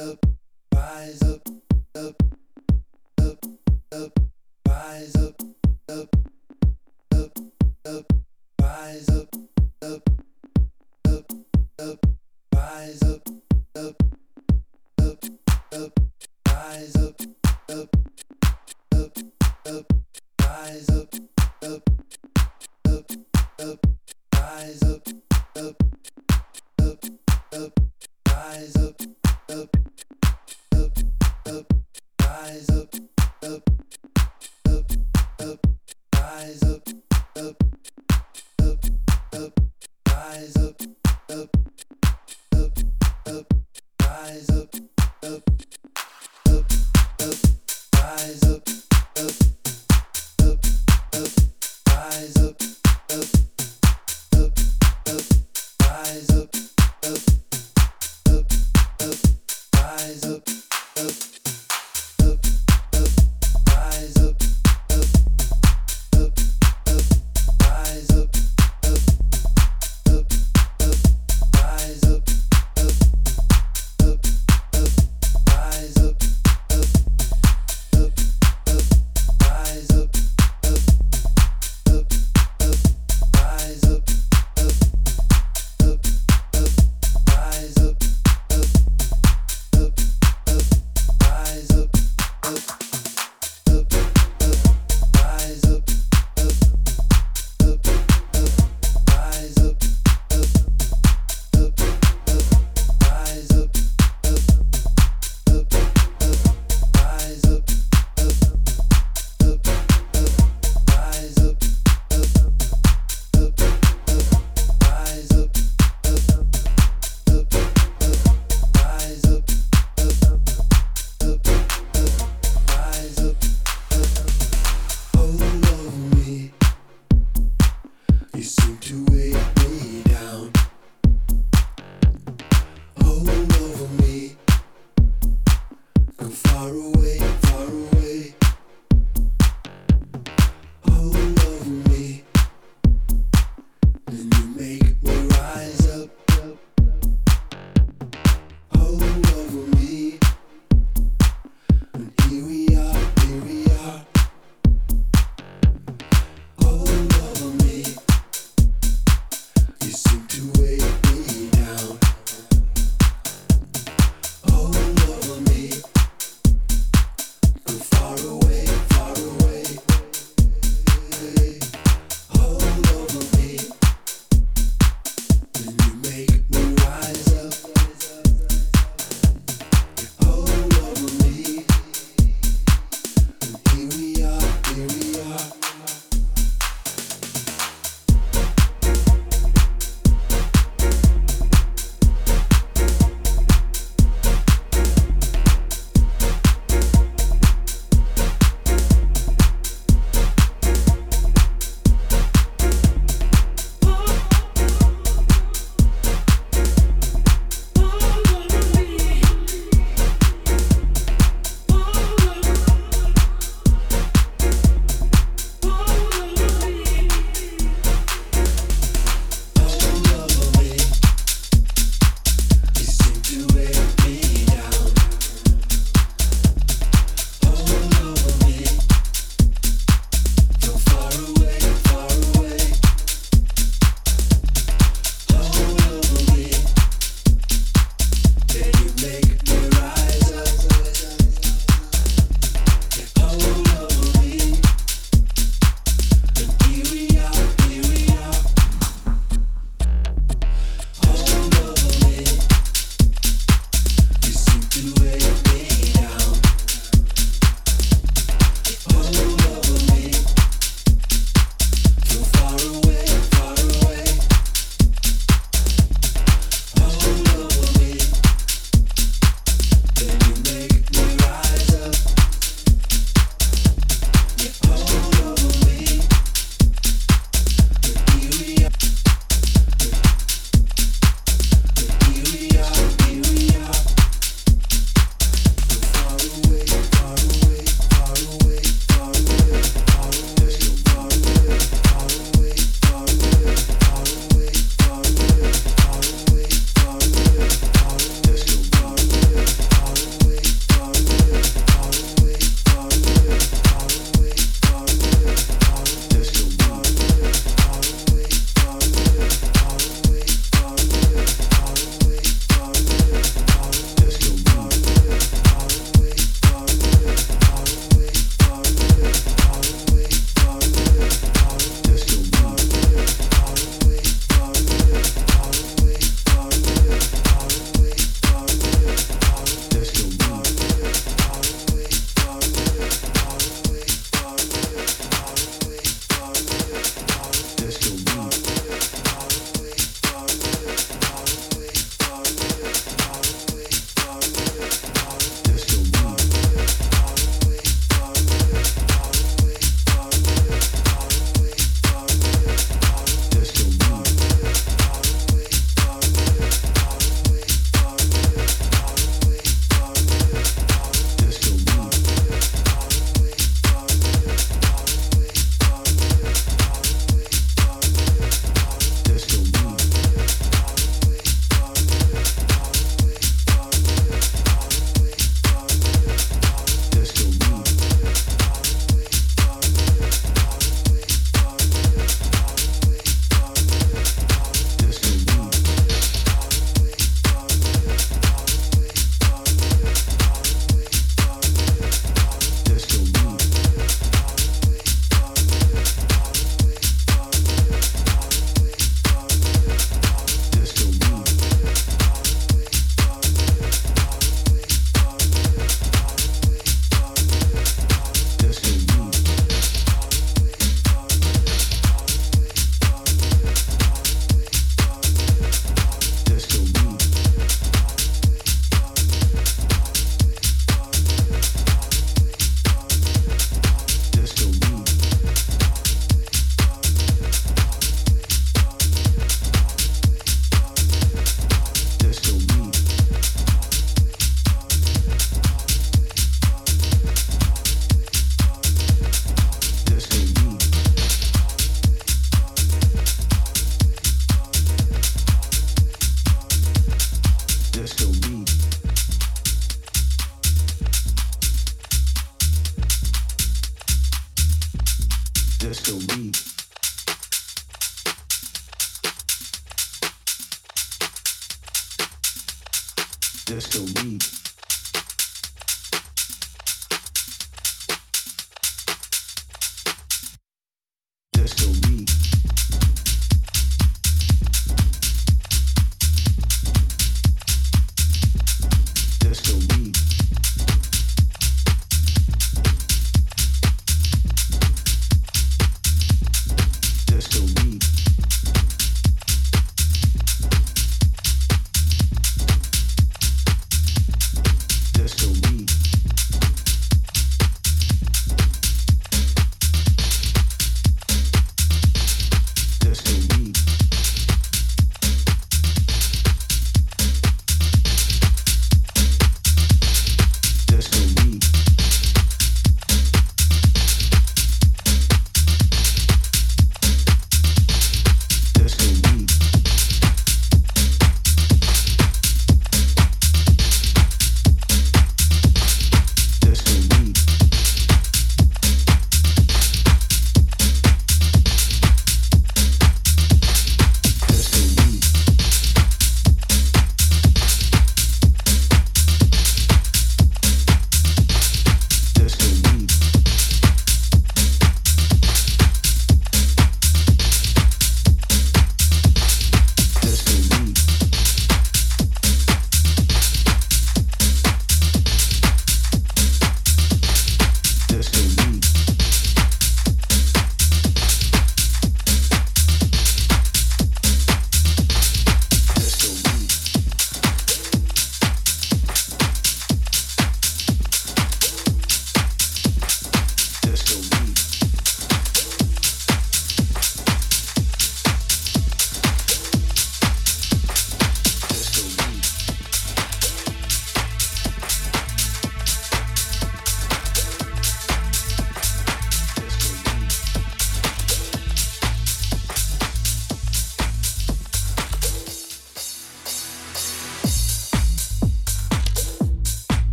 up, rise up. You seem to wait.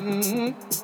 Mm-hmm.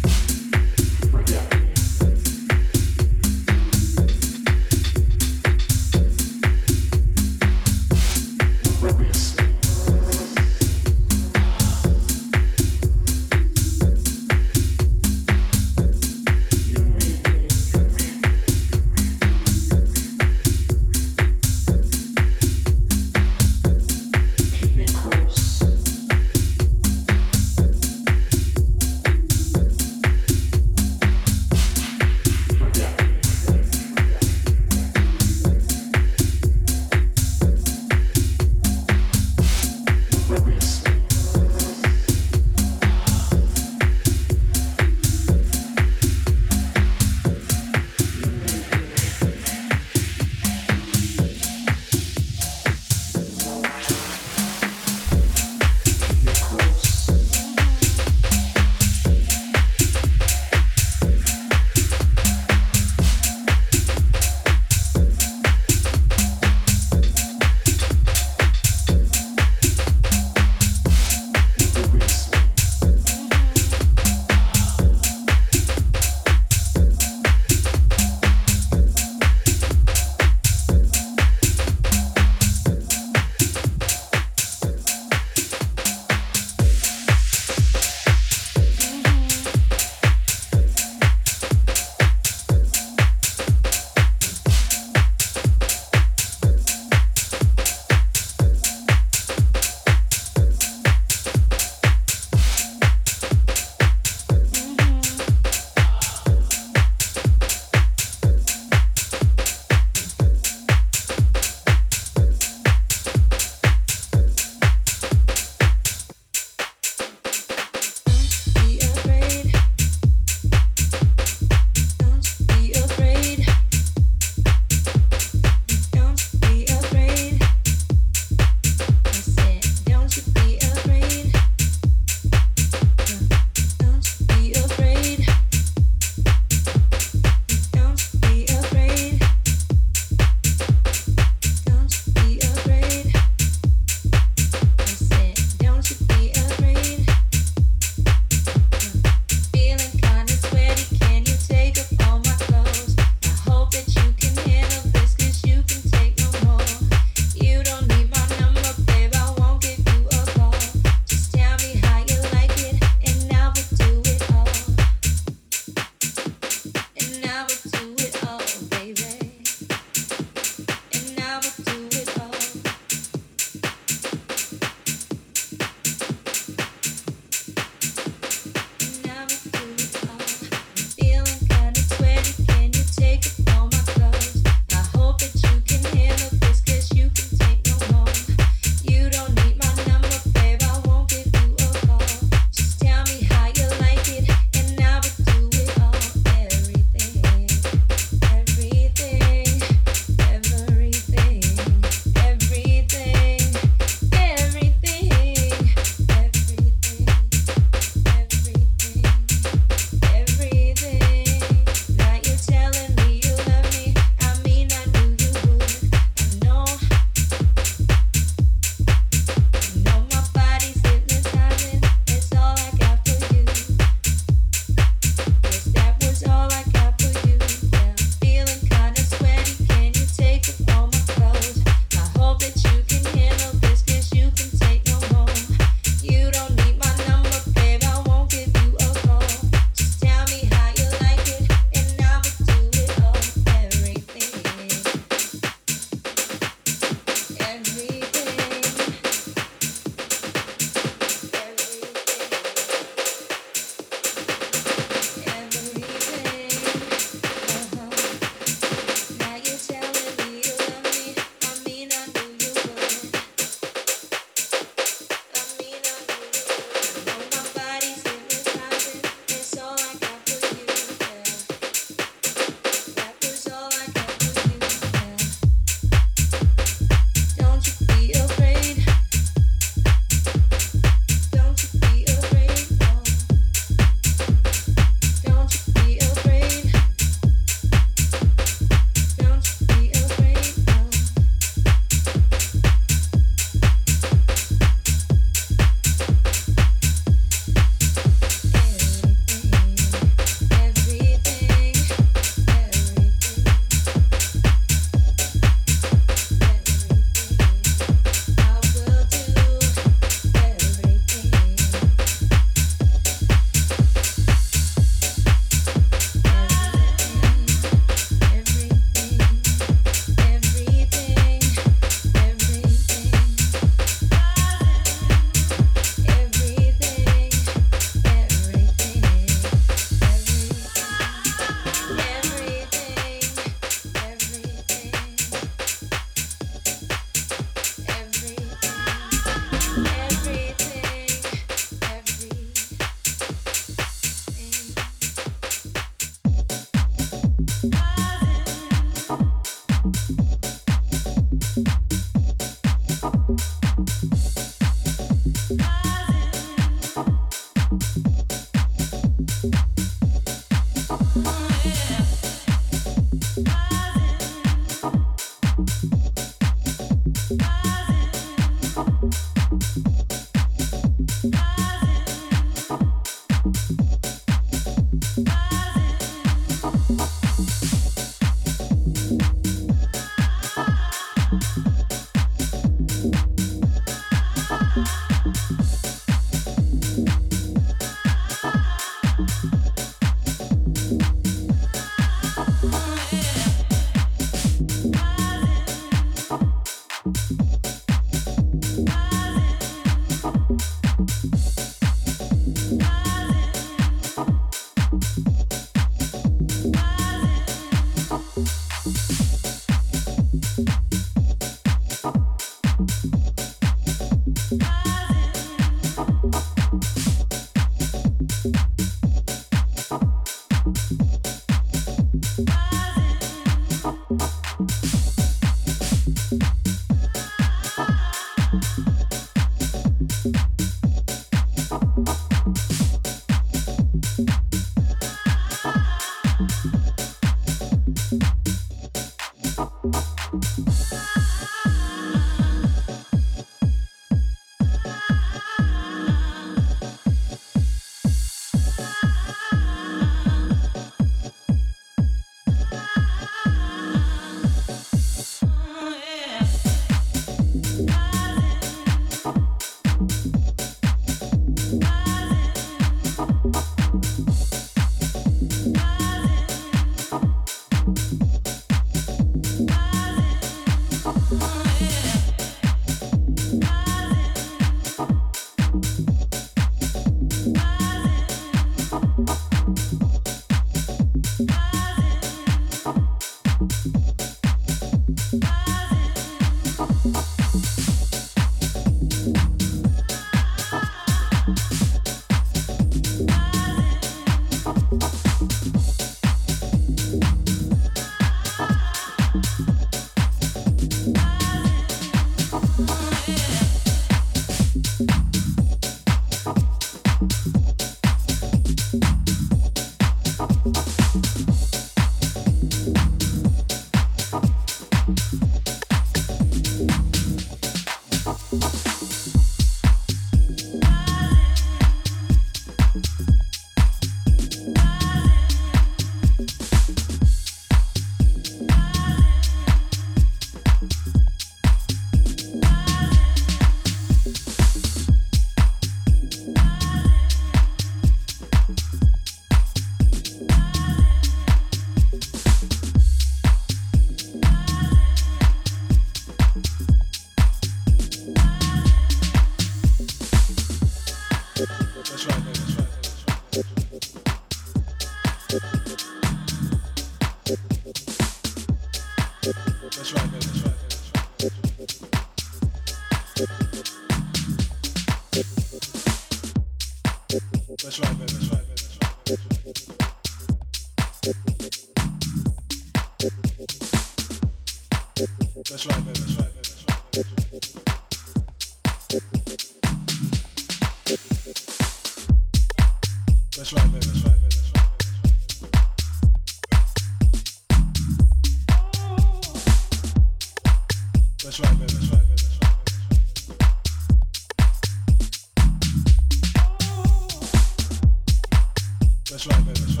That's baby.